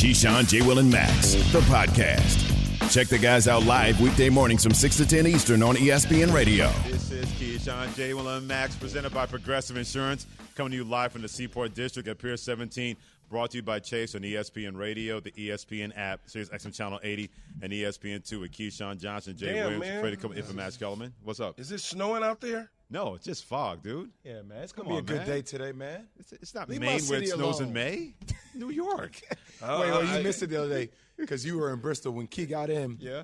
Keyshawn, J. Will, and Max, the podcast. Check the guys out live weekday mornings from 6 to 10 Eastern on ESPN Radio. This is Keyshawn, J. Will, and Max, presented by Progressive Insurance, coming to you live from the Seaport District at Pier 17. Brought to you by Chase on ESPN Radio, the ESPN app, Sirius XM Channel 80, and ESPN 2 with Keyshawn Johnson, Jay Damn, Williams, man. Freddie Coleman, and Max Kellerman. What's up? Is it snowing out there? No, it's just fog, dude. Yeah, man, it's gonna Come be a good man. day today, man. It's, it's not Leave Maine where it snows in. May. New York. Uh, wait, wait, I- you missed it the other day because you were in Bristol when Key got in. yeah.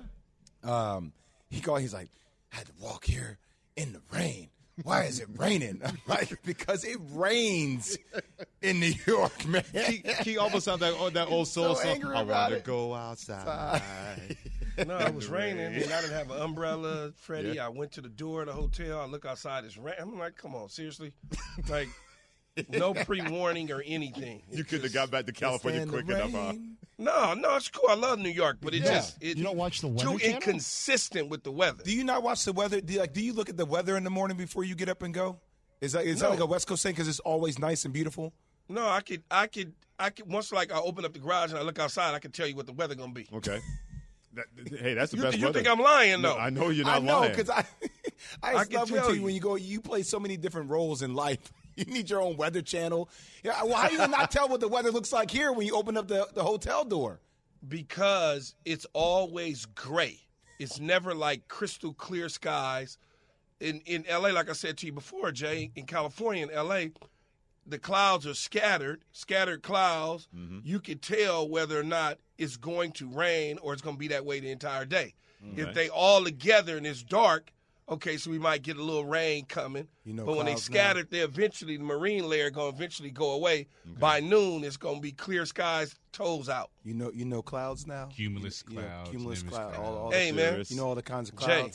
Um, he called. He's like, I had to walk here in the rain. Why is it raining? I'm like, because it rains in New York, man. He, he almost sounds like oh, that old soul so song. I want to go outside. No, it was raining, and I didn't have an umbrella, Freddie. Yeah. I went to the door of the hotel. I look outside. It's rain. I'm like, come on, seriously? Like, no pre-warning or anything. you couldn't have got back to California Stand quick enough, huh? No, no, it's cool. I love New York, but it Yeah. just it, You don't watch the Weather too Channel? inconsistent with the weather. Do you not watch the weather? Do you, like, do you look at the weather in the morning before you get up and go? Is that is that like a West Coast thing because it's always nice and beautiful? No, I could, I could, I could. Once like I open up the garage and I look outside, I can tell you what the weather gonna be. Okay. That, hey, that's the You, best you weather. think I'm lying No, though? I know you're not lying. I know lying. because I I, I just can love tell you you. when you go. You play so many different roles in life. You need your own weather channel. Yeah, well, how do you not tell what the weather looks like here when you open up the, the hotel door? because it's always gray. It's never like crystal clear skies. In in LA, like I said to you before, Jay, in California, in LA, the clouds are scattered, scattered clouds. Mm-hmm. You can tell whether or not it's going to rain or it's going to be that way the entire day. If they all together and it's dark, okay, so we might get a little rain coming. You know but when they clouds now. scattered, they eventually the marine layer going to eventually go away. By noon, it's going to be clear skies, toes out. You know, you know clouds now. Cumulus You know, clouds, cumulus nimulus cloud. All, clouds. all Hey, the, man. You know all the kinds of Jay.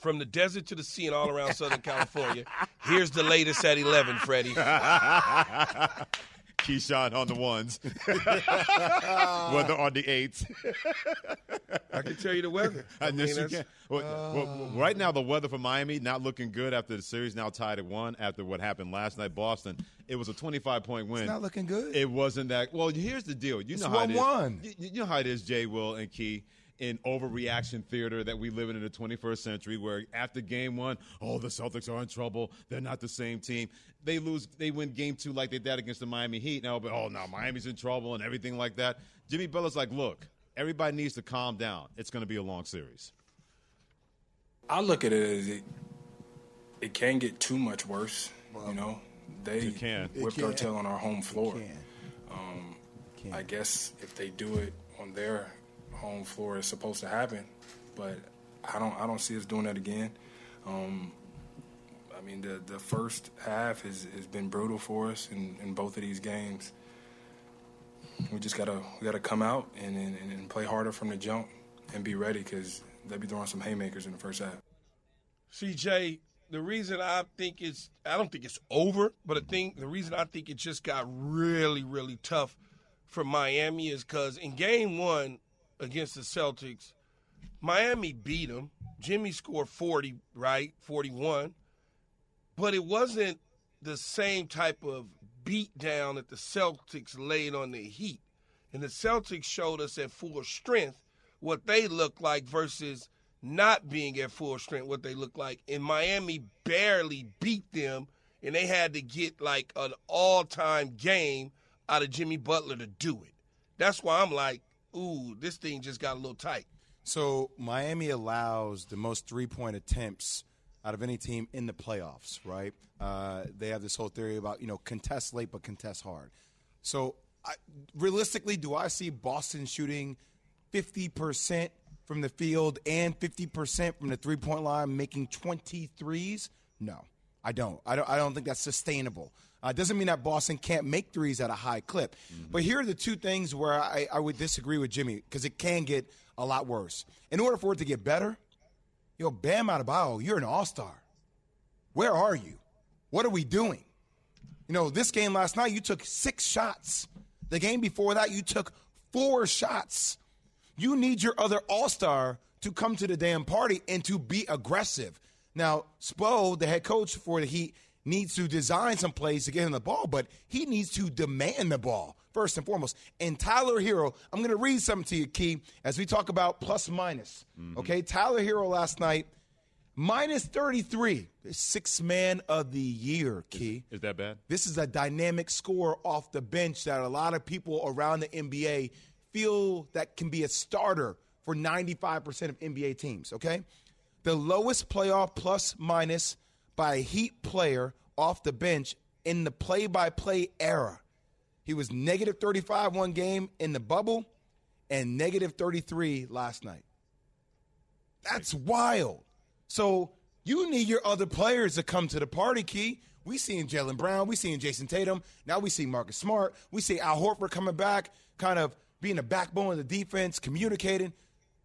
Clouds. from the desert to the sea and all around Southern California. Here's the latest at 11, Freddie. Keyshawn on the ones. Weather on the eights. I can tell you the weather. I I mean, guess you can. Well, well, well, right now, the weather for Miami not looking good after the series now tied at one after what happened last night. Boston, it was a 25 point win. It's not looking good. It wasn't that. Well, here's the deal. You It's know how it is. 1-1. You, you know how it is, Jay, Will, and Key. In overreaction theater that we live in in the 21st century, where after game one, oh, the Celtics are in trouble. They're not the same team. They lose, they win game two like they did against the Miami Heat. Now, but oh, now Miami's in trouble and everything like that. Jimmy Butler's like, look, everybody needs to calm down. It's going to be a long series. I look at it as it it can get too much worse. you know, they It can. It whipped our tail on our home floor. Can. Um, Can. I guess if they do it on their home floor, is supposed to happen. But I don't I don't see us doing that again. Um, I mean, the the first half has, has been brutal for us in, in both of these games. We just gotta we gotta come out and, and, and play harder from the jump and be ready because they'll be throwing some haymakers in the first half. CJ, the reason I think it's, I don't think it's over, but I think the reason I think it just got really, really tough for Miami is because in game one against the Celtics, Miami beat them. Jimmy scored 40, right? 41. But it wasn't the same type of beat down that the Celtics laid on the Heat. And the Celtics showed us at full strength what they look like versus not being at full strength what they look like. And Miami barely beat them, and they had to get like an all time game out of Jimmy Butler to do it. That's why I'm like, ooh, this thing just got a little tight. So Miami allows the most three point attempts out of any team in the playoffs, right? Uh, they have this whole theory about you know contest late but contest hard. So I, realistically, do I see Boston shooting fifty percent from the field and fifty percent from the three point line, making 23s? No, I don't. I don't. I don't think that's sustainable. Uh, doesn't mean that Boston can't make threes at a high clip. But here are the two things where I, I would disagree with Jimmy because it can get a lot worse. In order for it to get better, you yo, Bam Adebayo, you're an all star. Where are you? What are we doing? You know, this game last night, you took six shots. The game before that, you took four shots. You need your other all star to come to the damn party and to be aggressive. Now, Spo, the head coach for the Heat, needs to design some plays to get him the ball, but he needs to demand the ball first and foremost. And Tyler Herro, I'm going to read something to you, Key, as we talk about plus minus. Mm-hmm. Okay, Tyler Herro last night minus 33, six man of the year, Key. Is that bad? This is a dynamic score off the bench that a lot of people around the NBA feel that can be a starter for 95% of NBA teams, okay? The lowest playoff plus minus by a Heat player off the bench in the play by play era. He was negative 35 one game in the bubble and negative 33 last night. That's wild. So you need your other players to come to the party, Key. We seeing Jaylen Brown, we seeing Jayson Tatum. Now we see Marcus Smart. We see Al Horford coming back, kind of being a backbone of the defense, communicating.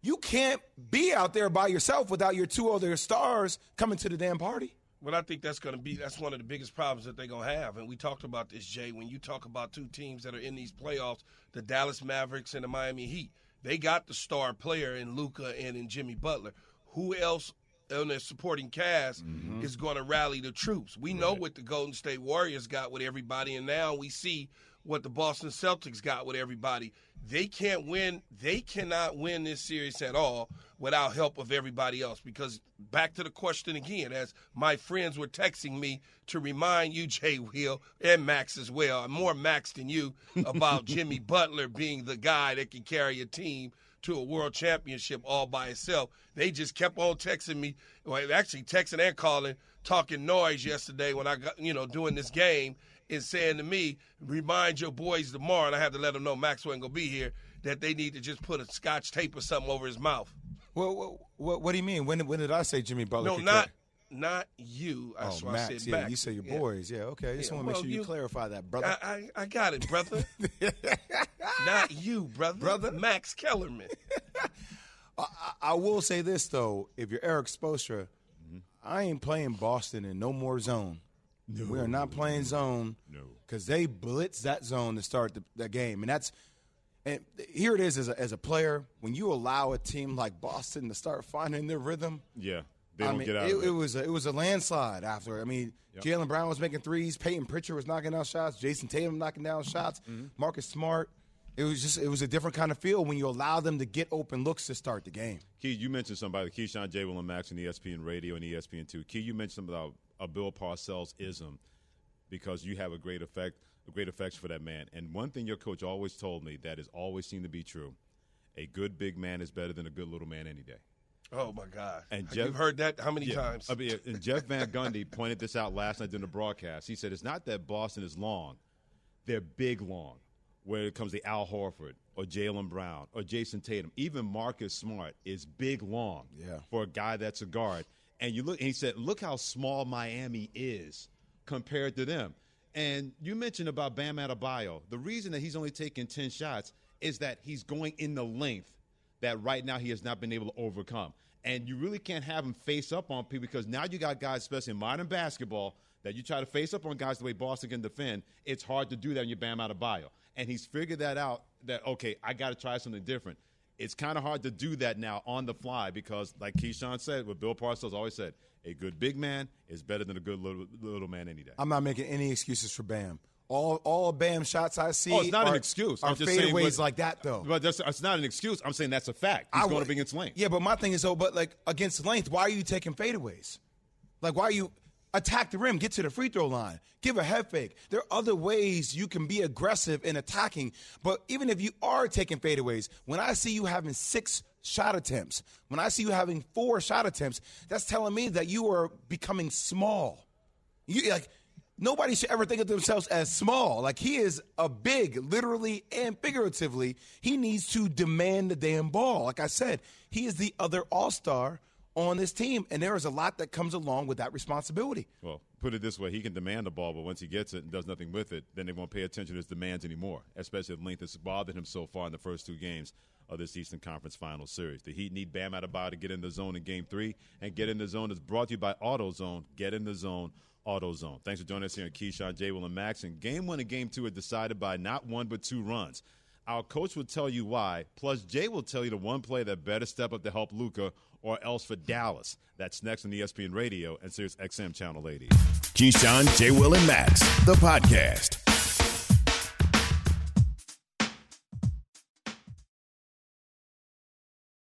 You can't be out there by yourself without your two other stars coming to the damn party. But I think that's going to be that's one of the biggest problems that they're going to have. And we talked about this, Jay. When you talk about two teams that are in these playoffs, the Dallas Mavericks and the Miami Heat, they got the star player in Luka and in Jimmy Butler. Who else on their supporting cast mm-hmm. is going to rally the troops? We know what the Golden State Warriors got with everybody, and now we see what the Boston Celtics got with everybody. They can't win. They cannot win this series at all without help of everybody else. Because back to the question again, as my friends were texting me to remind you, Jay Will and Max as well. I'm more Max than you about Jimmy Butler being the guy that can carry a team to a world championship all by itself. They just kept on texting me, well, actually texting and calling, talking noise yesterday when I got, you know, doing this game and saying to me, remind your boys tomorrow, and I had to let them know Max wasn't going to be here, that they need to just put a scotch tape or something over his mouth. Well, what, what, what do you mean? When, when did I say Jimmy Butler? No, not carry- not you. Oh, I Oh, swear Max. I said yeah, Max. you say your Yeah. boys. Yeah, okay. I just Yeah, want to make sure you, you- clarify that, brother. I, I, I got it, brother. not you, brother. Brother. Max Kellerman. I will say this though: if you're Erik Spoelstra, mm-hmm. I ain't playing Boston in no more zone. We are not playing zone. No. because they blitz that zone to start the, the game, and that's and here it is as a, as a player when you allow a team like Boston to start finding their rhythm. Yeah. They I don't mean, get out it, of it. it was a, it was a landslide after. I mean, Jaylen Brown was making threes, Payton Pritchard was knocking down shots, Jayson Tatum knocking down shots, Mm-hmm. Marcus Smart. It was just it was a different kind of feel when you allow them to get open looks to start the game. Key, you mentioned somebody, Keyshawn J. Will and Max and ESPN Radio and E ESPN2. Key, you mentioned about a Bill Parcells ism because you have a great effect, a great affection for that man. And one thing your coach always told me that has always seemed to be true: a good big man is better than a good little man any day. Oh my God! And Jeff, you've heard that how many Yeah. times? I mean, and Jeff Van Gundy pointed this out last night during the broadcast. He said it's not that Boston is long; they're big long. When it comes to Al Horford or Jaylen Brown or Jayson Tatum, even Marcus Smart is big long Yeah. for a guy that's a guard. And you look, and he said, look how small Miami is compared to them. And you mentioned about Bam Adebayo. The reason that he's only taking ten shots is that he's going in the length that right now he has not been able to overcome. And you really can't have him face up on people because now you got guys, especially in modern basketball, that you try to face up on guys the way Boston can defend. It's hard to do that when you Bam Adebayo. And he's figured that out that, okay, I got to try something different. It's kind of hard to do that now on the fly because, like Keyshawn said, what Bill Parcells always said, a good big man is better than a good little, little man any day. I'm not making any excuses for Bam. All all Bam shots I see Oh, it's not are, an excuse. Are I'm just saying fadeaways like that though. But that's, it's not an excuse. I'm saying that's a fact. He's I going would- up against length. Yeah, but my thing is though, but like against length, why are you taking fadeaways? Like why are you attack the rim, get to the free throw line, give a head fake. There are other ways you can be aggressive in attacking. But even if you are taking fadeaways, when I see you having six shot attempts, when I see you having four shot attempts, that's telling me that you are becoming small. You like nobody should ever think of themselves as small. Like he is a big, literally and figuratively. He needs to demand the damn ball. Like I said, he is the other all star on this team, and there is a lot that comes along with that responsibility. Well, put it this way: he can demand the ball, but once he gets it and does nothing with it, then they won't pay attention to his demands anymore. Especially if length has bothered him so far in the first two games of this Eastern Conference Final Series. The Heat need Bam Adebayo to get in the zone in Game Three, and get in the zone is brought to you by AutoZone. Get in the zone. AutoZone. Thanks for joining us here on Keyshawn, J. Will, and Max. And game one and game two are decided by not one but two runs. Our coach will tell you why. Plus, Jay will tell you the one play that better step up to help Luka or else for Dallas. That's next on ESPN Radio and Sirius XM Channel 80. Keyshawn, Jay Will, and Max, the podcast.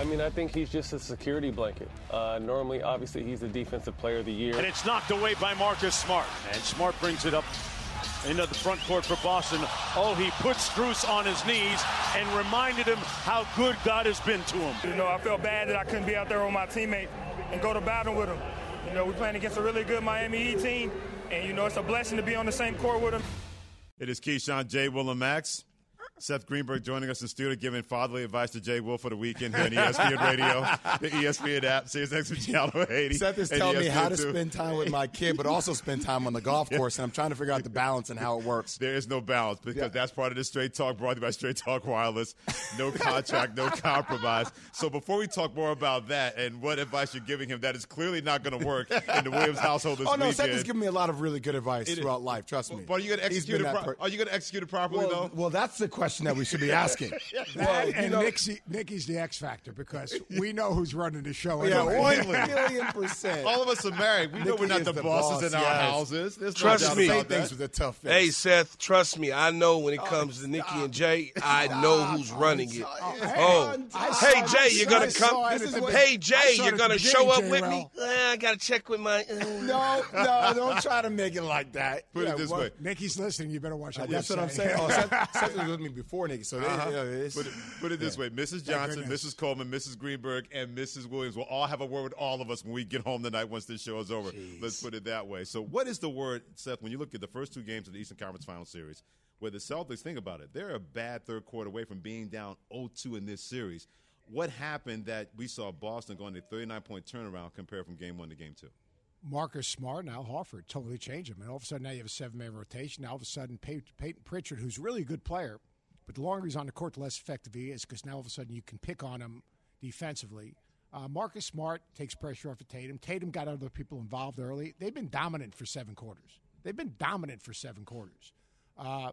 Well, I mean, I think he's just a security blanket. Uh, normally, obviously, he's the defensive player of the year. And it's knocked away by Marcus Smart. And Smart brings it up into the front court for Boston. Oh, he put Strus on his knees and reminded him how good God has been to him. You know, I felt bad that I couldn't be out there with my teammate and go to battle with him. You know, we're playing against a really good Miami Heat team, and, you know, it's a blessing to be on the same court with him. It is Keyshawn, J. Will, and Max. Seth Greenberg joining us in studio, giving fatherly advice to Jay Wolf for the weekend here on ESPN Radio, the ESPN app, SiriusXM Channel 80. Seth is telling me how to 2. spend time with my kid, but also spend time on the golf course, and I'm trying to figure out the balance and how it works. There is no balance because Yeah. that's part of the Straight Talk brought to you by Straight Talk Wireless. No contract, no compromise. So before we talk more about that and what advice you're giving him, that is clearly not going to work in the Williams household this Oh no, weekend. Seth has given me a lot of really good advice It is- throughout life. Trust me. But are you going to execute it? Pro- per- are you going to execute it properly well, though? well, that's the question that we should be asking. That you and know- Nick's, Nicky's the X factor because we know who's running the show. Yeah, anyway. one million percent. All of us are married. We know we're not the, the bosses boss, in our yes. houses. There's Trust no me. about things with a tough face. Hey, Seth, trust me. I know when it comes to Nikki and Jay, I know who's running it. Oh, hey Jay, you're gonna come. it at the- Hey Jay, you're gonna show up with me. I gotta check with my. uh, No, no, don't try to make it like that. Put it this way. Nikki's listening. You better watch Uh, what That's what I'm saying. Oh, Seth, Seth was with me before Nikki, so they, you know, it's, Put it, put it this way: Mrs. Johnson. Mrs. Coleman, Mrs. Greenberg, and Mrs. Williams will all have a word with all of us when we get home tonight once this show is over. Let's put it that way. So, what is the word, Seth? When you look at the first two games of the Eastern Conference Final Series, where the Celtics think about it, they're a bad third quarter away from being down 0-2 in this series. What happened that we saw Boston going a 39 point turnaround compared from game one to game two? Marcus Smart and Al Horford totally changed him. And all of a sudden now you have a seven man rotation. Now all of a sudden Pey- Payton Pritchard, who's really a good player, but the longer he's on the court, the less effective he is because now all of a sudden you can pick on him defensively. Uh, Marcus Smart takes pressure off of Tatum. Tatum got other people involved early. They've been dominant for seven quarters. They've been dominant for seven quarters. Uh,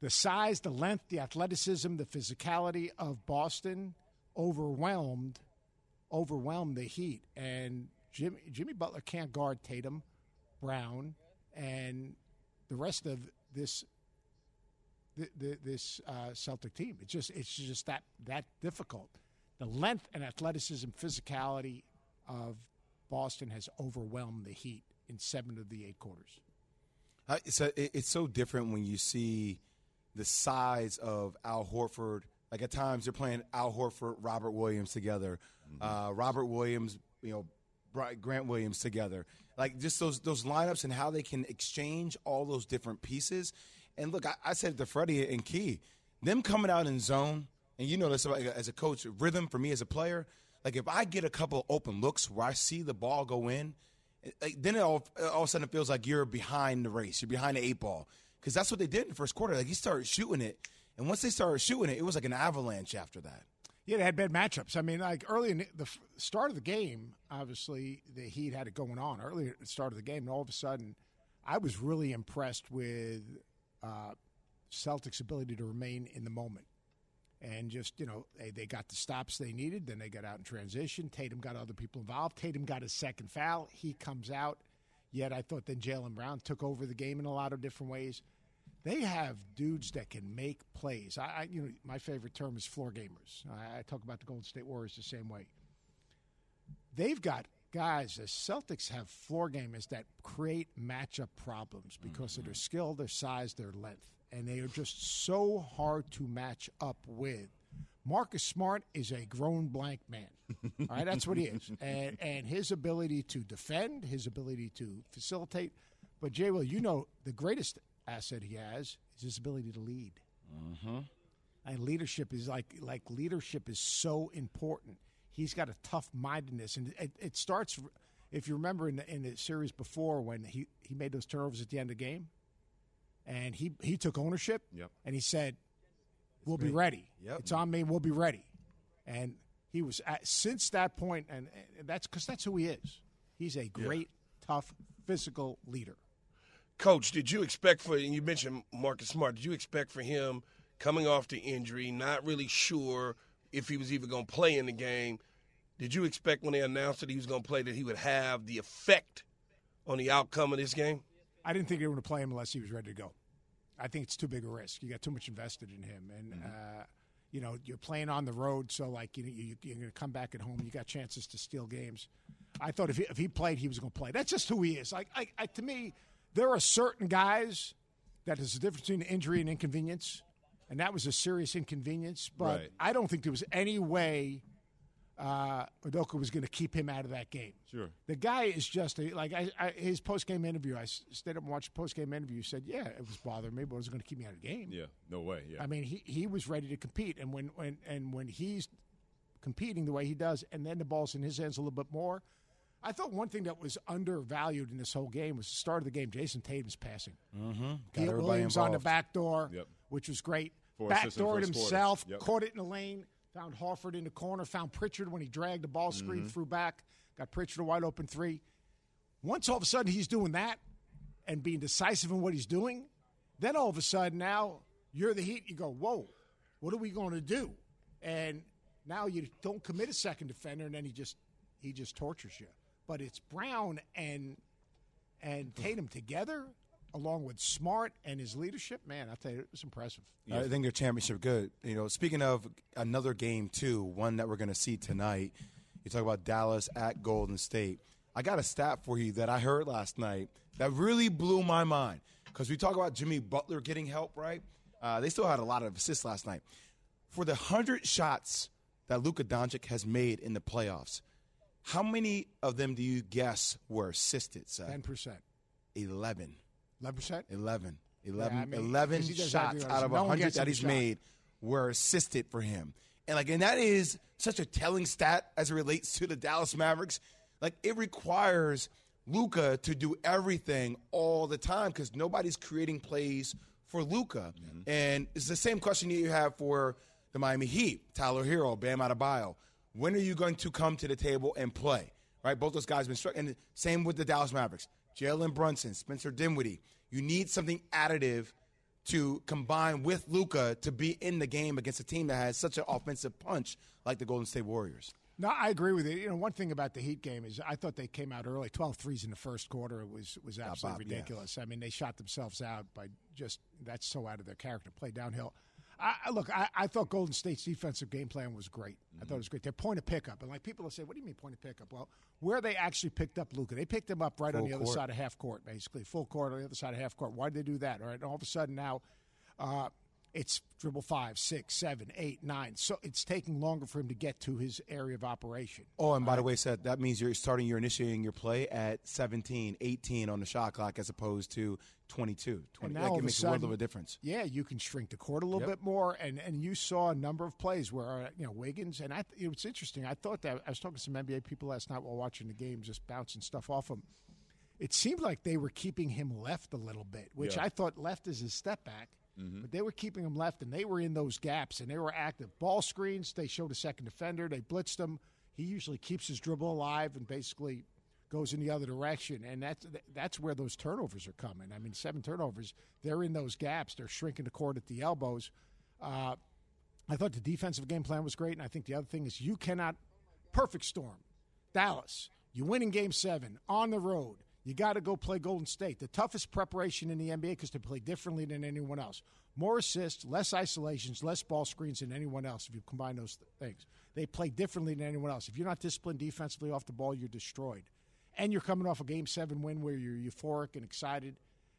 the size, the length, the athleticism, the physicality of Boston overwhelmed overwhelmed the Heat, and Jimmy Jimmy Butler can't guard Tatum, Brown, and the rest of this th- th- this uh, Celtic team. It's just it's just that that difficult. The length and athleticism, physicality of Boston has overwhelmed the Heat in seven of the eight quarters. I- it's, a, it- it's so different when you see the size of Al Horford. Like at times they're playing Al Horford, Robert Williams together, uh, Robert Williams, you know, Grant Williams together. Like just those those lineups and how they can exchange all those different pieces. And look, I, I said it to Freddie and Key, them coming out in zone, and you know this as a coach, rhythm for me as a player. Like if I get a couple open looks where I see the ball go in, like, then it all, all of a sudden it feels like you're behind the race. You're behind the eight ball because that's what they did in the first quarter. Like he started shooting it, and once they started shooting it, it was like an avalanche after that. Yeah, they had bad matchups. I mean, like early in the start of the game, obviously the Heat had it going on early at the start of the game, and all of a sudden, I was really impressed with uh, Celtics' ability to remain in the moment. And just, you know, they, they got the stops they needed. Then they got out in transition. Tatum got other people involved. Tatum got his second foul. He comes out. Yet I thought then Jaylen Brown took over the game in a lot of different ways. They have dudes that can make plays. I, I you know, my favorite term is floor gamers. I, I talk about the Golden State Warriors the same way. They've got guys. The Celtics have floor gamers that create matchup problems because of their skill, their size, their length, and they are just so hard to match up with. Marcus Smart is a grown blank man. All right, that's what he is, and and his ability to defend, his ability to facilitate. But Jay, Will, you know the greatest asset he has is his ability to lead. Mm-hmm. And leadership is like like leadership is so important. He's got a tough mindedness, and it, it starts. If you remember in the in the series before when he he made those turnovers at the end of the game, and he he took ownership, Yep. and he said, "We'll be ready. Yep. It's on me. We'll be ready." And he was at, since that point, and, and that's because that's who he is. He's a great, tough, physical leader. Coach, did you expect for, and you mentioned Marcus Smart, did you expect for him coming off the injury, not really sure if he was even going to play in the game? Did you expect when they announced that he was going to play that he would have the effect on the outcome of this game? I didn't think they were going to play him unless he was ready to go. I think it's too big a risk. You got too much invested in him, and uh, you know you're playing on the road, so like you know, you, you're going to come back at home. You got chances to steal games. I thought if he, if he played, he was going to play. That's just who he is. Like I, I, to me, there are certain guys that is the difference between injury and inconvenience, and that was a serious inconvenience. But Right. I don't think there was any way uh, Udoka was going to keep him out of that game. Sure. The guy is just a, like I, I, his post game interview. I stayed up and watched the post game interview. Said, "Yeah, it was bothering me, but it was going to keep me out of the game." Yeah. No way. Yeah. I mean, he, he was ready to compete, and when, when and when he's competing the way he does, and then the ball's in his hands a little bit more. I thought one thing that was undervalued in this whole game was the start of the game. Jayson Tatum's passing. Mm-hmm. Got Williams on the back door, Yep. which was great. Four in Backdoored himself, Yep. caught it in the lane, found Horford in the corner, found Pritchard when he dragged the ball screen, Mm-hmm. threw back, got Pritchard a wide open three. Once all of a sudden he's doing that and being decisive in what he's doing, then all of a sudden now you're the Heat. You go, whoa, what are we going to do? And now you don't commit a second defender, and then he just he just tortures you. But it's Brown and and Tatum together, along with Smart and his leadership. Man, I tell you, it was impressive. I think their championship good. You know, speaking of another game too, one that we're going to see tonight. You talk about Dallas at Golden State. I got a stat for you that I heard last night that really blew my mind because we talk about Jimmy Butler getting help, right? Uh, they still had a lot of assists last night. For the hundred shots that Luka Doncic has made in the playoffs, how many of them do you guess were assisted? Seth? Ten percent, 11. eleven percent. 11. 11, I mean, 11 'cause he does shots out of. No 100 that he's shot. made were assisted for him. And like and that is such a telling stat as it relates to the Dallas Mavericks. Like it requires Luka to do everything all the time cuz nobody's creating plays for Luka. Mm-hmm. And it's the same question that you have for the Miami Heat, Tyler Herro, Bam Adebayo. When are you going to come to the table and play? Right? Both those guys have been struck. And same with the Dallas Mavericks. Jalen Brunson, Spencer Dinwiddie. You need something additive to combine with Luka to be in the game against a team that has such an offensive punch like the Golden State Warriors. No, I agree with you. You know, one thing about the Heat game is I thought they came out early. 12 threes in the first quarter was was absolutely Bob, yeah. ridiculous. I mean, they shot themselves out by just that's so out of their character. Play downhill. I, look, I, I thought Golden State's defensive game plan was great. I thought it was great. Their point of pickup, and like people will say, "What do you mean point of pickup?" Well, where they actually picked up Luka, they picked him up right on Full the other side of half court, basically full court on the other side of half court. Why did they do that? All right, and all of a sudden now, uh, it's dribble five, six, seven, eight, nine. So it's taking longer for him to get to his area of operation. Oh, and by the way, Seth, that means you're starting, you're initiating your play at 17, 18 on the shot clock as opposed to 22. 20. And now Like, all it of a makes a world of a difference. Yeah, you can shrink the court a little Yep. bit more, and and you saw a number of plays where uh, you know Wiggins and I. It was interesting. I thought that I was talking to some NBA people last night while watching the game, just bouncing stuff off him. It seemed like they were keeping him left a little bit, which Yeah. I thought left is his step back. But they were keeping him left, and they were in those gaps, and they were active. Ball screens, they showed a second defender, they blitzed him. He usually keeps his dribble alive and basically goes in the other direction, and that's that's where those turnovers are coming. I mean, seven turnovers. They're in those gaps. They're shrinking the court at the elbows. Uh, I thought the defensive game plan was great, and I think the other thing is you cannot perfect storm. Dallas, you win in Game Seven on the road. You got to go play Golden State, the toughest preparation in the NBA because they play differently than anyone else. More assists, less isolations, less ball screens than anyone else. If you combine those th- things, they play differently than anyone else. If you're not disciplined defensively off the ball, you're destroyed. And you're coming off a Game Seven win where you're euphoric and excited.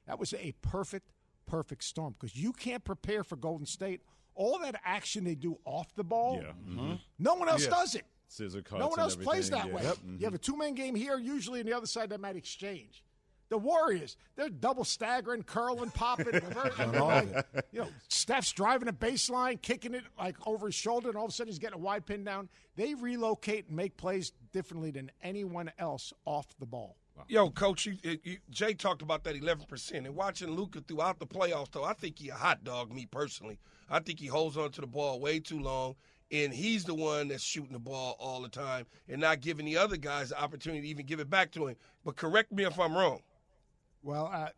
That was a perfect, perfect storm because you can't prepare for Golden State. All that action they do off the ball, Yeah. Mhm. no one else Yeah. does it. Scissor cuts. No one and else plays that everything. way. Yeah. Mhm. You have a two man game here, usually on the other side, that might exchange. The Warriors, they're double staggering, curling, popping, reversing. all. You know, Steph's driving a baseline, kicking it like over his shoulder, and all of a sudden he's getting a wide pin down. They relocate and make plays differently than anyone else off the ball. Yo, coach, you, you, Jay talked about that 11%. And watching Luka throughout the playoffs, though, I think he a hot dog, me personally. I think he holds on to the ball way too long. And he's the one that's shooting the ball all the time and not giving the other guys the opportunity to even give it back to him. But correct me if I'm wrong. Well, uh,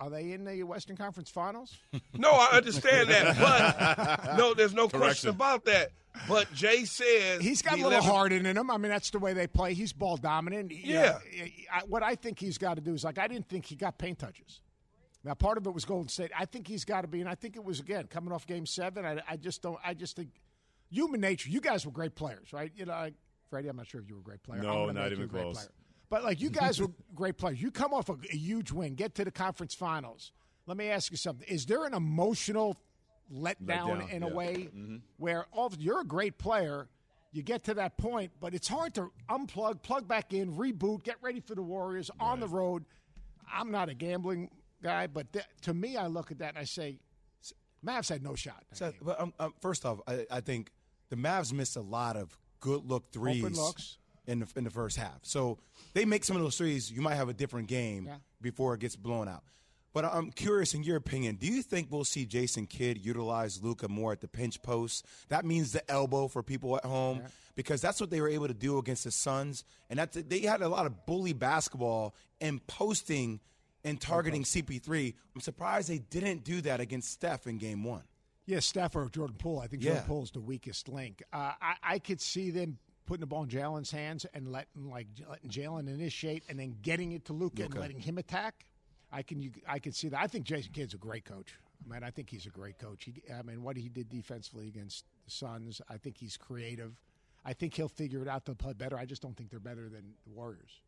are they in the Western Conference Finals? No, I understand that, but no, there's no question about that. But Jay says He's got a little 11 heart in him. I mean, that's the way they play. He's ball dominant. You Yeah. know, I, what I think he's got to do is like I didn't think he got paint touches. Now, part of it was Golden State. I think he's got to be, and I think it was again coming off Game Seven. I, I just don't. I just think human nature. You guys were great players, right? You know, like, Freddie. I'm not sure if you were a great player. No, not even close. But like you guys were great players. You come off a, a huge win, get to the conference finals. Let me ask you something. Is there an emotional letdown, Letdown, in a yeah. way where all you're a great player, you get to that point, but it's hard to unplug, plug back in, reboot, get ready for the Warriors on the road. I'm not a gambling guy, but th- to me, I look at that and I say, Mavs had no shot. in So, but um, um, first off, I, I think the Mavs missed a lot of good look threes in the in the first half. So they make some of those threes, you might have a different game Yeah. before it gets blown out. But I'm curious, in your opinion, do you think we'll see Jason Kidd utilize Luka more at the pinch post? That means the elbow for people at home because that's what they were able to do against the Suns, and that they had a lot of bully basketball and posting and targeting CP3. I'm surprised they didn't do that against Steph in Game One. Yeah, Steph or Jordan Poole. I think Jordan Poole is the weakest link. Uh, I, I could see them putting the ball in Jalen's hands and letting like letting Jalen initiate and then getting it to Luka and letting him attack. I can you, I can see that. I think Jason Kidd's a great coach. I mean, I think he's a great coach. He, I mean, what he did defensively against the Suns, I think he's creative. I think he'll figure it out to play better. I just don't think they're better than the Warriors.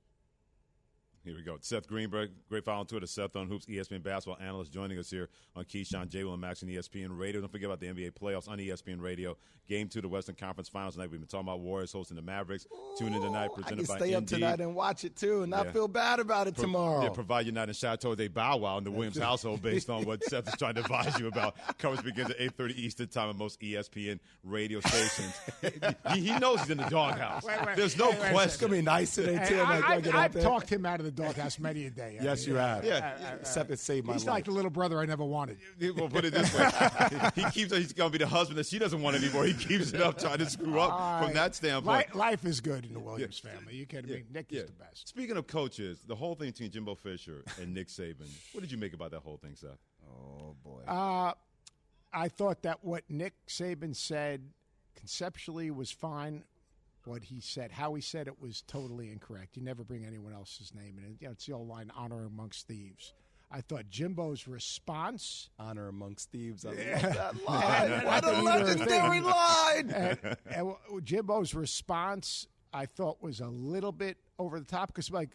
Here we go. Seth Greenberg, great follow on Twitter. Seth on Hoops, ESPN basketball analyst, joining us here on Keyshawn J. Will and Max on ESPN Radio. Don't forget about the NBA playoffs on ESPN Radio. Game two, of the Western Conference Finals tonight. We've been talking about Warriors hosting the Mavericks. Tune in tonight, Presented I presented can by stay up Indeed. tonight and watch it too, and not Yeah. feel bad about it Pro- tomorrow. Yeah, provide you're not in Chateau de Bow Wow in the Williams household based on what Seth is trying to advise you about. Coverage begins at 8.30 Eastern Time on most ESPN radio stations. he, he knows he's in the doghouse. Wait, wait, There's no wait, wait a second. it's question. gonna be nice today, Hey, Tim. I, like, I have I've talked him out of the doghouse many a day. I Yes, mean, you have. Yeah. Seth has saved my He's life. like the little brother I never wanted. We'll put it this way. he keeps he's going to be the husband that she doesn't want anymore. He keeps it up trying to screw up from that standpoint. Life is good in the Williams family. You kidding me? Nick Yeah. is the best. Speaking of coaches, the whole thing between Jimbo Fisher and Nick Saban, what did you make about that whole thing, Seth? oh boy. Uh, I thought that what Nick Saban said conceptually was fine. What he said, how he said it, was totally incorrect. You never bring anyone else's name in it. You know, it's the old line, honor amongst thieves. I thought Jimbo's response Honor amongst thieves. I love that line. What a legendary line. and, and Jimbo's response, I thought was a little bit over the top because, like,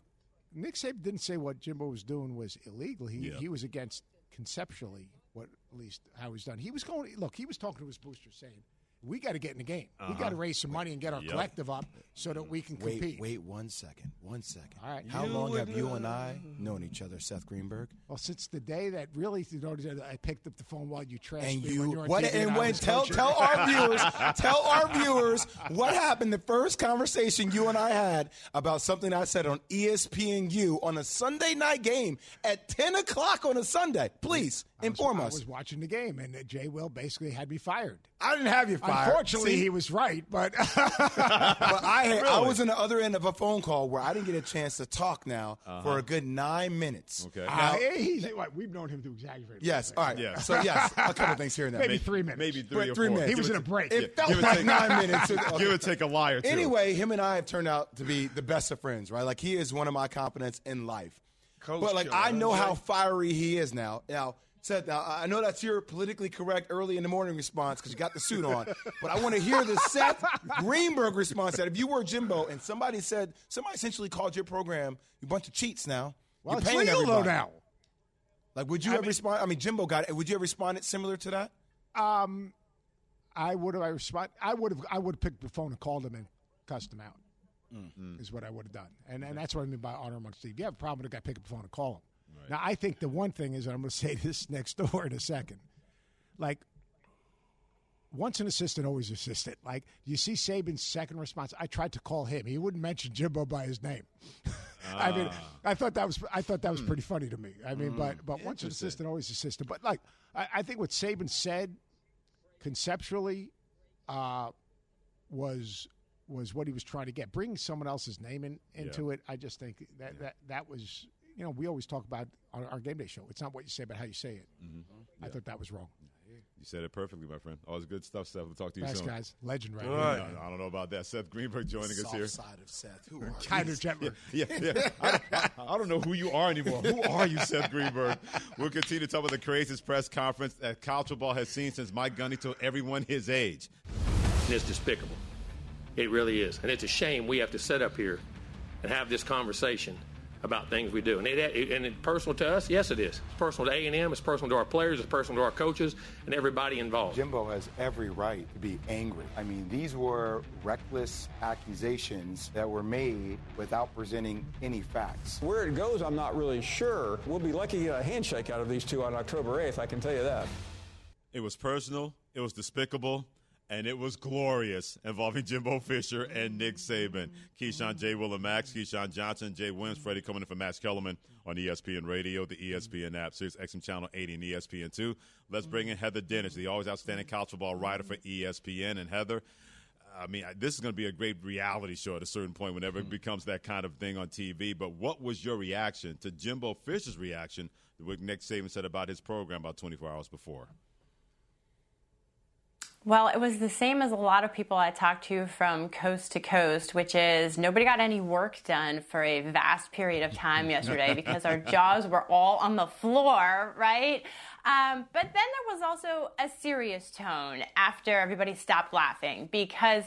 Nick Saban didn't say what Jimbo was doing was illegal. He Yeah. he was against conceptually what at least how he's done. He was going look. He was talking to his booster saying, we got to get in the game. We got to raise some money and get our Yep. collective up so that we can Wait, compete. wait one second. One second. All right. How You long have you and I known each other, Seth Greenberg? Well, since the day that really, you know, I picked up the phone while you trashed And me you when you what? TV And when tell coaching. tell our viewers, tell our viewers what happened the first conversation you and I had about something I said on E ESPNU on a Sunday night game at ten o'clock on a Sunday. Please I was- inform us. I was watching the game, and uh, Jay Will basically had me fired. I didn't have you fired. Unfortunately, See? he was right, but but I had, I was on the other end of a phone call where I didn't get a chance to talk now for a good nine minutes. Okay. Uh, he's, what, we've known him to exaggerate. Yes. All right. Yeah. So yes, a couple things here and there. Maybe three minutes. Maybe three or three four. minutes. He was in a break. It felt Give or like take- nine minutes. Okay. Give or take a lie or two. Anyway, him and I have turned out to be the best of friends, right? Like he is one of my confidants in life. Coach but like killer, I know huh, how fiery he is now. Now, Seth, now I know that's your politically correct early in the morning response because you got the suit on. but I want to hear the Seth Greenberg response that if you were Jimbo and somebody said somebody essentially called your program you bunch of cheats now. Well, you're paying everybody. now. Like, would you I have mean- respond? I mean, Jimbo got it. Would you have responded similar to that? Um, I would have. I respond. I would have. I would have picked the phone and called him and cussed him out. Is what I would have done, and and that's what I mean by honor amongst thieves. If you have a problem with a guy, pick up the phone and call him. Now, I think the one thing is, and I'm going to say this next door in a second, like. Once an assistant, always assistant. Like you see Saban's second response. I tried to call him. He wouldn't mention Jimbo by his name. I mean, I thought that was I thought that was pretty funny to me. I mean, but but once an assistant, always assistant. But like I, I think what Saban said conceptually uh, was was what he was trying to get. Bringing someone else's name in, into it, I just think that, that that was you know we always talk about on our game day show. It's not what you say, but how you say it. Mm-hmm. I thought that was wrong. You said it perfectly, my friend. Always good stuff, Seth. We'll talk to you Thanks, soon. guys. Legend right All here. right. No, I don't know about that. Seth Greenberg joining us Soft here. side of Seth. Who are Kind you? of gentler. Yeah, yeah. I, don't- I- I don't know who you are anymore. Who are you, Seth Greenberg? We'll continue to talk about the craziest press conference that college football has seen since Mike Gundy told everyone his age. It's despicable. It really is. And it's a shame we have to sit up here and have this conversation about things we do. And, it, it, and it's personal to us? Yes, it is. It's personal to A&M. It's personal to our players. It's personal to our coaches and everybody involved. Jimbo has every right to be angry. I mean, these were reckless accusations that were made without presenting any facts. Where it goes, I'm not really sure. We'll be lucky to get a handshake out of these two on October 8th, I can tell you that. It was personal, it was despicable, and it was glorious involving Jimbo Fisher and Nick Saban. Keyshawn J. Will and Max, Keyshawn Johnson, Jay Williams, Freddie coming in for Max Kellerman on ESPN Radio, the ESPN app, Sirius XM Channel 80 and E ESPN2. Let's bring in Heather Dinich, the always outstanding college football writer for ESPN. And Heather, I mean, this is going to be a great reality show at a certain point whenever it mm-hmm. becomes that kind of thing on TV. But what was your reaction to Jimbo Fisher's reaction to what Nick Saban said about his program about 24 hours before? Well, it was the same as a lot of people I talked to from coast to coast, which is nobody got any work done for a vast period of time yesterday because our jaws were all on the floor, right? Um, but then there was also a serious tone after everybody stopped laughing because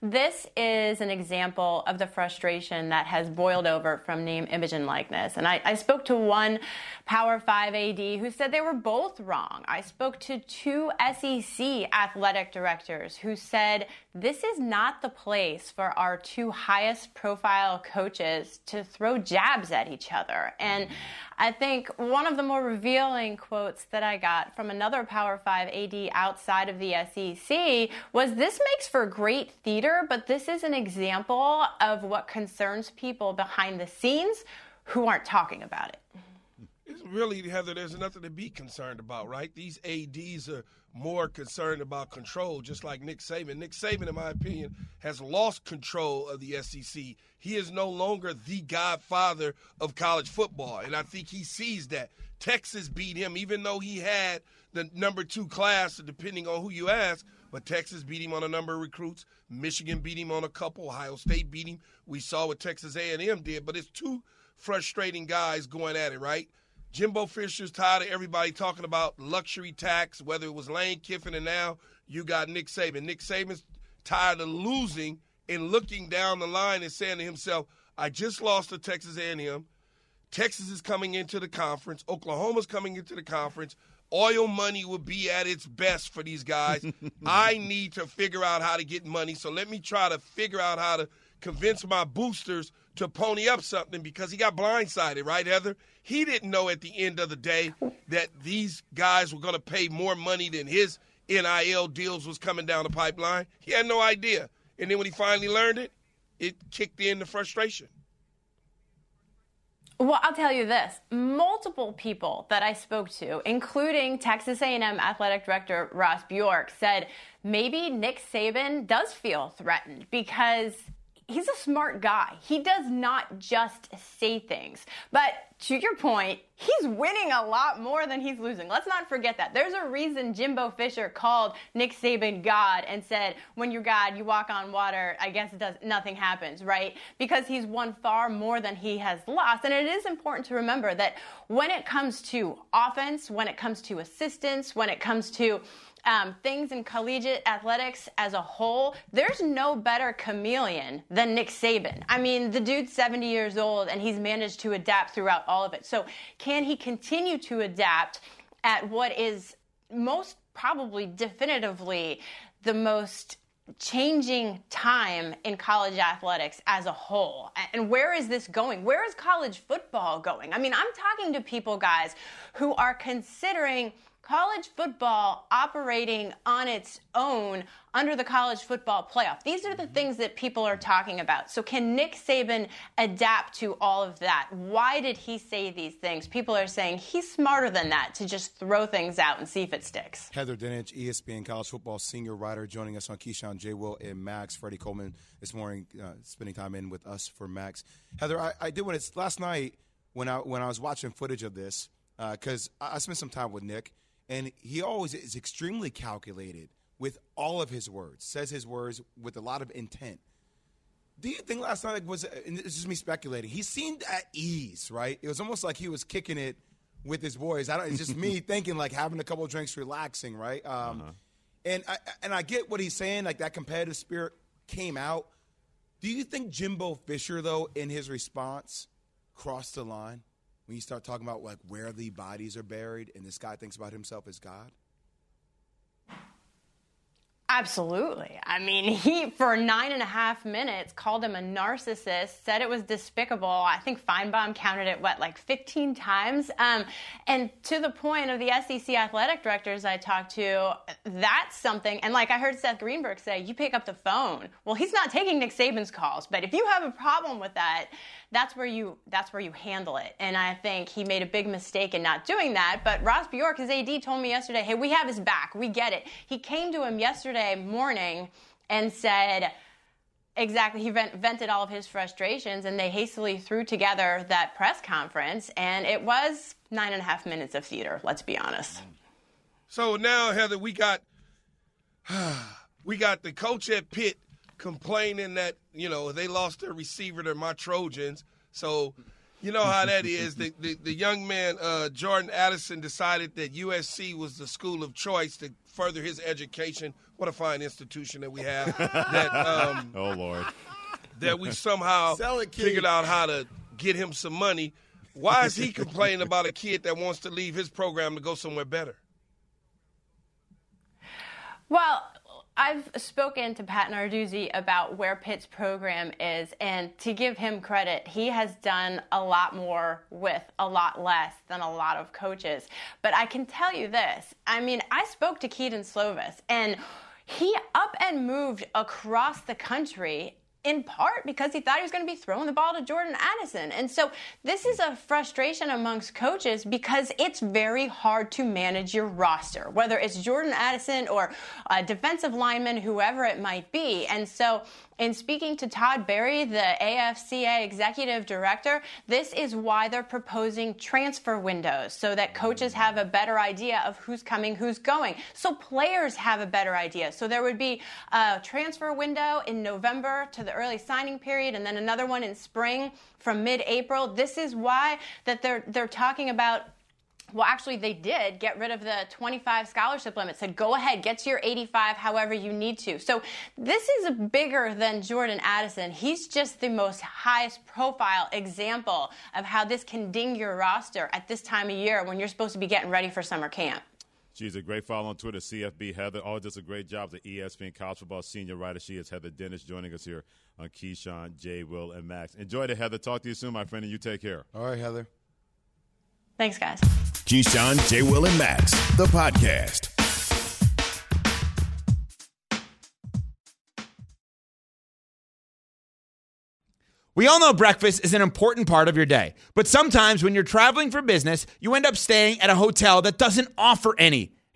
this is an example of the frustration that has boiled over from name, image, and likeness. And I, I spoke to one Power 5 AD who said they were both wrong. I spoke to two SEC athletic directors who said this is not the place for our two highest profile coaches to throw jabs at each other. And mm-hmm. I think one of the more revealing quotes that I got from another Power 5 AD outside of the SEC was this makes for great theater, but this is an example of what concerns people behind the scenes who aren't talking about it. Mm-hmm. It's really, Heather, there's nothing to be concerned about, right? These ADs are more concerned about control, just like Nick Saban. Nick Saban, in my opinion, has lost control of the SEC. He is no longer the godfather of college football, and I think he sees that. Texas beat him, even though he had the number two class, depending on who you ask. But Texas beat him on a number of recruits. Michigan beat him on a couple. Ohio State beat him. We saw what Texas A&M did. But it's two frustrating guys going at it, right? Jimbo Fisher's tired of everybody talking about luxury tax, whether it was Lane Kiffin and now you got Nick Saban. Nick Saban's tired of losing and looking down the line and saying to himself, I just lost to Texas A&M. Texas is coming into the conference. Oklahoma's coming into the conference. oil money will be at its best for these guys. I need to figure out how to get money. So let me try to figure out how to convince my boosters to pony up something because he got blindsided, right, Heather? He didn't know at the end of the day that these guys were going to pay more money than his NIL deals was coming down the pipeline. He had no idea. And then when he finally learned it, it kicked in the frustration. Well, I'll tell you this. Multiple people that I spoke to, including Texas A&M athletic director Ross Bjork, said maybe Nick Saban does feel threatened because he's a smart guy. He does not just say things. But to your point, he's winning a lot more than he's losing. Let's not forget that. There's a reason Jimbo Fisher called Nick Saban God and said, "When you're God, you walk on water. I guess it does nothing happens, right?" Because he's won far more than he has lost. And it is important to remember that when it comes to offense, when it comes to assistance, when it comes to um, things in collegiate athletics as a whole, there's no better chameleon than Nick Saban. I mean, the dude's 70 years old and he's managed to adapt throughout all of it. So, can he continue to adapt at what is most probably definitively the most changing time in college athletics as a whole. And where is this going? Where is college football going? I mean, I'm talking to people, guys, who are considering college football operating on its own under the college football playoff. These are the mm-hmm. things that people are talking about. So, can Nick Saban adapt to all of that? Why did he say these things? People are saying he's smarter than that to just throw things out and see if it sticks. Heather Dinich, ESPN college football senior writer, joining us on Keyshawn, J. Will, and Max. Freddie Coleman this morning, uh, spending time in with us for Max. Heather, I, I did when it's last night when I when I was watching footage of this because uh, I, I spent some time with Nick and he always is extremely calculated with all of his words, says his words with a lot of intent. Do you think last night was, and this is me speculating, he seemed at ease, right? It was almost like he was kicking it with his boys. I don't, it's just me thinking like having a couple of drinks, relaxing, right? Um, uh-huh. And I, and I get what he's saying, like that competitive spirit came out. Do you think Jimbo Fisher, though, in his response, crossed the line? When you start talking about like where the bodies are buried and this guy thinks about himself as God? Absolutely. I mean, he, for nine and a half minutes, called him a narcissist, said it was despicable. I think Finebaum counted it, what, like 15 times? Um, and to the point of the SEC athletic directors I talked to, that's something. And like I heard Seth Greenberg say, you pick up the phone. Well, he's not taking Nick Saban's calls, but if you have a problem with that, that's where you that's where you handle it. And I think he made a big mistake in not doing that. But Ross Bjork, his AD, told me yesterday, hey, we have his back. We get it. He came to him yesterday morning and said, Exactly. He vent- vented all of his frustrations, and they hastily threw together that press conference, and it was nine and a half minutes of theater. Let's be honest. So now, Heather, we got we got the coach at Pitt complaining that you know they lost their receiver to my Trojans. So you know how that is. The, the, the young man uh, Jordan Addison decided that USC was the school of choice to further his education. What a fine institution that we have. that um, oh Lord, that we somehow it, figured out how to get him some money. Why is he complaining about a kid that wants to leave his program to go somewhere better? Well, I've spoken to Pat Narduzzi about where Pitt's program is, and to give him credit, he has done a lot more with a lot less than a lot of coaches. But I can tell you this I mean, I spoke to Kedon Slovis, and he up and moved across the country in part because he thought he was going to be throwing the ball to Jordan Addison. And so this is a frustration amongst coaches because it's very hard to manage your roster, whether it's Jordan Addison or a defensive lineman, whoever it might be. And so in speaking to Todd Berry, the AFCA executive director, this is why they're proposing transfer windows so that coaches have a better idea of who's coming, who's going. So players have a better idea. So there would be a transfer window in November to the early signing period and then another one in spring from mid-April. This is why that they're they're talking about well, actually, they did get rid of the 25 scholarship limit. Said, go ahead, get to your 85 however you need to. So this is bigger than Jordan Addison. He's just the most highest profile example of how this can ding your roster at this time of year when you're supposed to be getting ready for summer camp. She's a great follow on Twitter, CFB Heather. Always does a great job as an ESPN college football senior writer. She is Heather Dinich joining us here on Keyshawn, Jay, Will, and Max. Enjoy it, Heather. Talk to you soon, my friend, and you take care. All right, Heather. Thanks, guys. Keyshawn, J. Will, and Max, the podcast. We all know breakfast is an important part of your day, but sometimes when you're traveling for business, you end up staying at a hotel that doesn't offer any.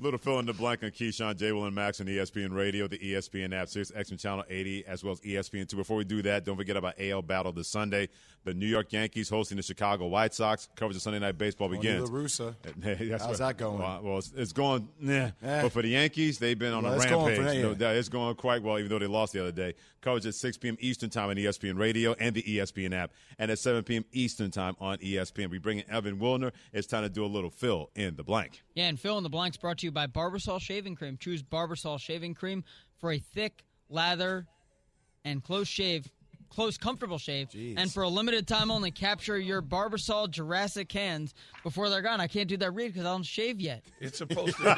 Little fill in the blank on Keyshawn, J. Will, and Max on ESPN Radio, the ESPN app, Sirius XM Channel 80, as well as ESPN 2. Before we do that, don't forget about AL Battle this Sunday. The New York Yankees hosting the Chicago White Sox. Coverage of Sunday Night Baseball Tony begins. La Russa. How's what- that going? Well, well, it's, it's going, nah. Eh. But for the Yankees, they've been on Well, a going rampage. for them, No yeah. doubt. It's going quite well, even though they lost the other day. Coverage at 6 p.m. Eastern Time on ESPN Radio and the ESPN app, and at 7 p.m. Eastern Time on ESPN. We bring in Evan Wilner. It's time to do a little fill in the blank. Yeah, and fill in the blanks brought to you by Barbasol Shaving Cream. Choose Barbasol Shaving Cream for a thick lather and close shave, close comfortable shave. And for a limited time only, capture your Barbasol Jurassic hands before they're gone. I can't do that read because I don't shave yet. It's supposed to be.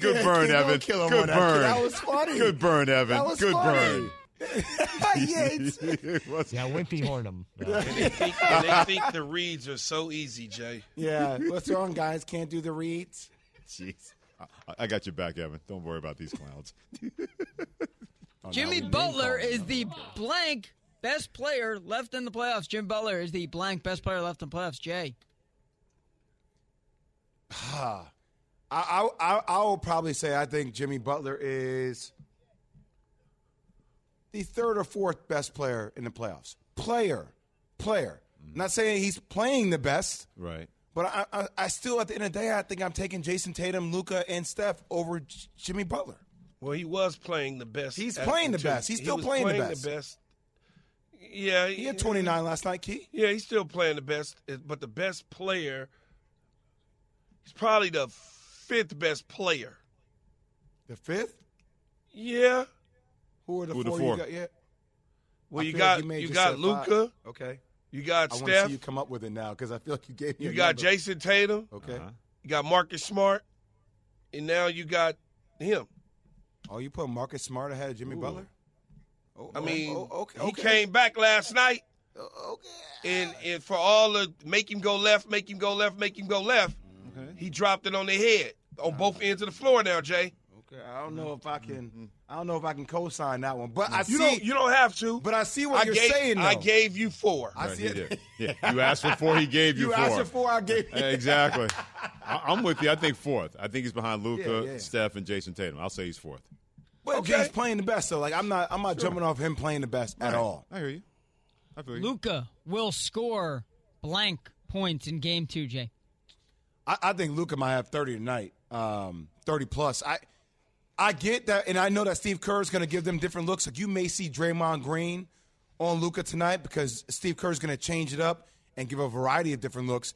Good burn, Evan. Good on that, kid. burn. That was funny. Good burn, Evan. That was Good funny. burn. yeah, Yeah, Wimpy Hornum. And they, think, and they think the reads are so easy, Jay. yeah. What's wrong, guys? Can't do the reads. Jeez. I, I got your back, Evan. Don't worry about these clowns. Jimmy oh, Butler is the blank best player left in the playoffs. Jim Butler is the blank best player left in the playoffs. Jay. I, I, I, I will probably say I think Jimmy Butler is the third or fourth best player in the playoffs. Player, player. Not saying he's playing the best, Right. but I, I, I still, at the end of the day, I think I'm taking Jayson Tatum, Luka, and Steph over J- Jimmy Butler. Well, he was playing the best. He's playing the until- best. He's he still was playing the best. best. Yeah, He had 29 last night, Key. Yeah, he's still playing the best, eh, but the best player. He's probably the fifth best player. The fifth? Yeah. Who are the Who are the four, four? you got? Yeah. Well, I you got like may you got said. Luka. Okay. You got I want to Steph. see you come up with it now because I feel like you gave me. You a got number. Jayson Tatum. Okay. Uh-huh. You got Marcus Smart, and now you got him. Oh, you put Marcus Smart ahead of Jimmy Butler? Oh, I mean, oh, okay, he came back last night. Oh, okay. And, and for all the make him go left, make him go left, make him go left, okay. he dropped it on their head on both ends of the floor now, Jay. Okay, I don't know if I mm-hmm. can. Mm-hmm. I don't know if I can co-sign that one, but mm-hmm. I you see. don't you don't have to. But I see what I you're gave, saying. Though. I gave you four. I Right, see he it. did. Yeah, you asked for four, he gave you, You four. asked for four, I gave you. exactly. I, I'm with you. I think fourth. I think he's behind Luka, Yeah, yeah. Steph, and Jayson Tatum. I'll say he's fourth. But Okay. he's playing the best, so Like I'm not. I'm not jumping off him playing the best at all. I hear you. I feel you. Luka will score blank points in game two, Jay. I, I think Luka might have 30 tonight, um, 30 plus. I I get that, and I know that Steve Kerr is going to give them different looks. Like you may see Draymond Green on Luka tonight because Steve Kerr is going to change it up and give a variety of different looks.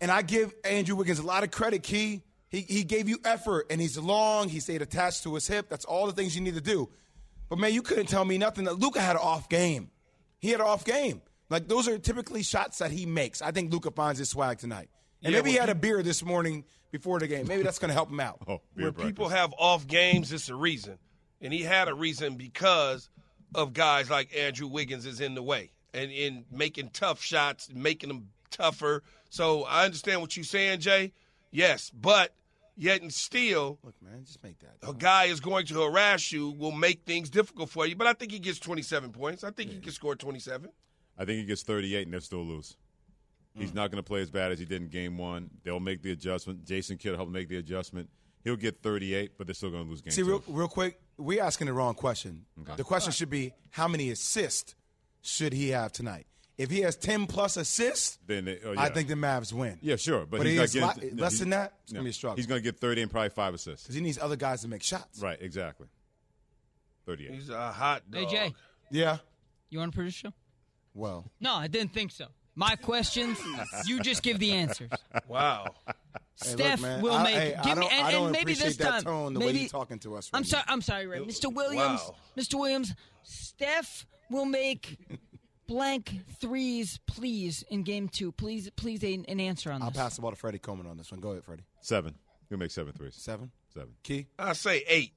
And I give Andrew Wiggins a lot of credit, Key. He, he gave you effort, and he's long. He stayed attached to his hip. That's all the things you need to do. But man, you couldn't tell me nothing that Luka had an off game. He had an off game. Like those are typically shots that he makes. I think Luka finds his swag tonight. And Yeah, maybe he had a beer this morning before the game. Maybe that's going to help him out. Oh, When people have off games, it's a reason. And he had a reason because of guys like Andrew Wiggins is in the way and in making tough shots, making them tougher. So I understand what you're saying, Jay. Yes, but yet and still, Look, man, just make that. a guy is going to harass you, will make things difficult for you. But I think he gets 27 points. I think he can score 27. I think he gets 38 and they'll still lose. He's not going to play as bad as he did in game one. They'll make the adjustment. Jason Kidd will help make the adjustment. He'll get 38, but they're still going to lose game See, two. real, real quick, we're asking the wrong question. The question should be how many assists should he have tonight? If he has 10 plus assists, Then they- oh, I think the Mavs win. Yeah, sure, but, But he's he not getting li- no, less he- than that, it's no. gonna be a struggle. He's going to get 30 and probably five assists. Because he needs other guys to make shots. Right, exactly. 38. He's a hot Hey, dog. Jay. Yeah. You want to produce show? Well, No, I didn't think so. My questions, you just give the answers. Wow. Hey, look, Steph man, will I- make. hey, give me don't- and, I don't and maybe this that time. tone, the way maybe you talking to us I'm right sorry. I'm sorry, Ray. Mr. Williams. Wow. Mr. Williams. Steph will make blank threes, please, in game two. Please, please, a, an answer on this. I'll pass the ball to Freddie Coleman on this one. Go ahead, Freddie. Seven. He'll make seven threes. Seven. Seven. Key. I say eight.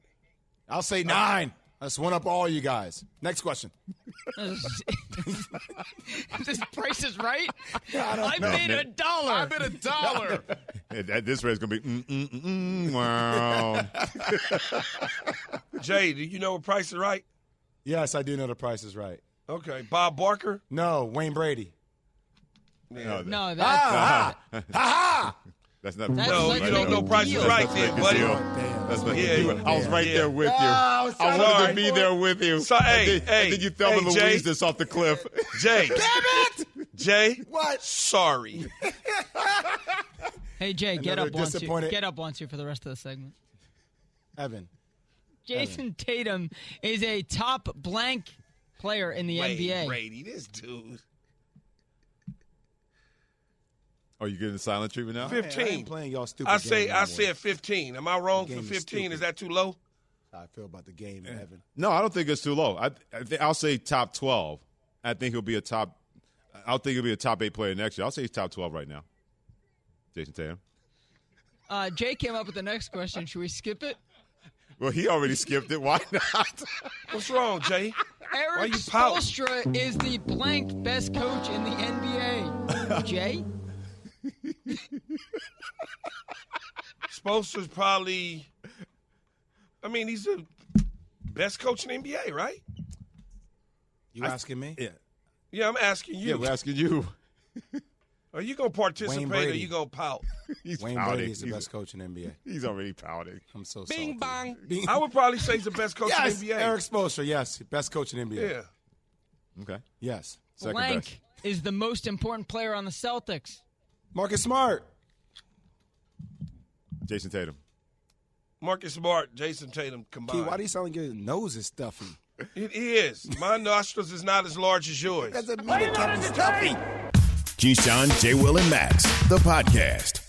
I'll say nine. That's one up all you guys. Next question. this price is right. I don't I know, made a dollar. I made a dollar. At at this rate, it's going to be mm, mm, mm, mm, wow. Jay, do you know what price is right? Yes, I do know the price is right. Okay. Bob Barker? No, Wayne Brady. No, No, that's Ah! Ha ha! That's not. That's No, like you don't know price is right That's then, buddy. That's making Yeah, deal. I was right yeah. there with you. No, I was I trying wanted to to be avoid- there with you. So, and hey, then, hey, and then you Thelma hey, Jay. Louise this off the cliff. Jay. Damn it! Jay. What? Sorry. Hey Jay, get up once you disappointed- get up once you for the rest of the segment. Evan. Jayson Tatum is a top blank player in the Wait, NBA. Brady, this dude. Are you getting the silent treatment now? Man, I 15. ain't playing y'all stupid I say game I said 15. Am I wrong for game is 15? Is that too low? How I feel about the game, Evan. No, I don't think it's too low. I, I think I'll say top twelve. I think he'll be a top. I think he'll be a top eight player next year. I'll say he's top twelve right now. Jayson Tatum. Uh, Jay came up with the next question. Should we skip it? Well, he already skipped it. Why not? What's wrong, Jay? Erik you pouting? Spoelstra is the blank best coach in the NBA. Jay? Spoelstra's probably. I mean, he's the best coach in the NBA, right? You asking me? Yeah. Yeah, I'm asking you. Yeah, we're asking you. Are you gonna participate or Brady. you gonna pout? He's Wayne pouting. Brady is the He's- best coach in NBA. He's already pouting. I'm so sorry. Bing salty. bang. Bing- I would probably say he's the best coach yes, in the NBA. Erik Spoelstra, yes, best coach in NBA. yeah. Okay. Yes. Second blank best. is the most important player on the Celtics. Marcus Smart. Jayson Tatum. Marcus Smart, Jayson Tatum Key, combined. why do you sound like your nose is stuffy? It is. My nostrils is not as large as yours. Doesn't mean it can't be stuffy. Keyshawn, J. Will, and Max, the podcast.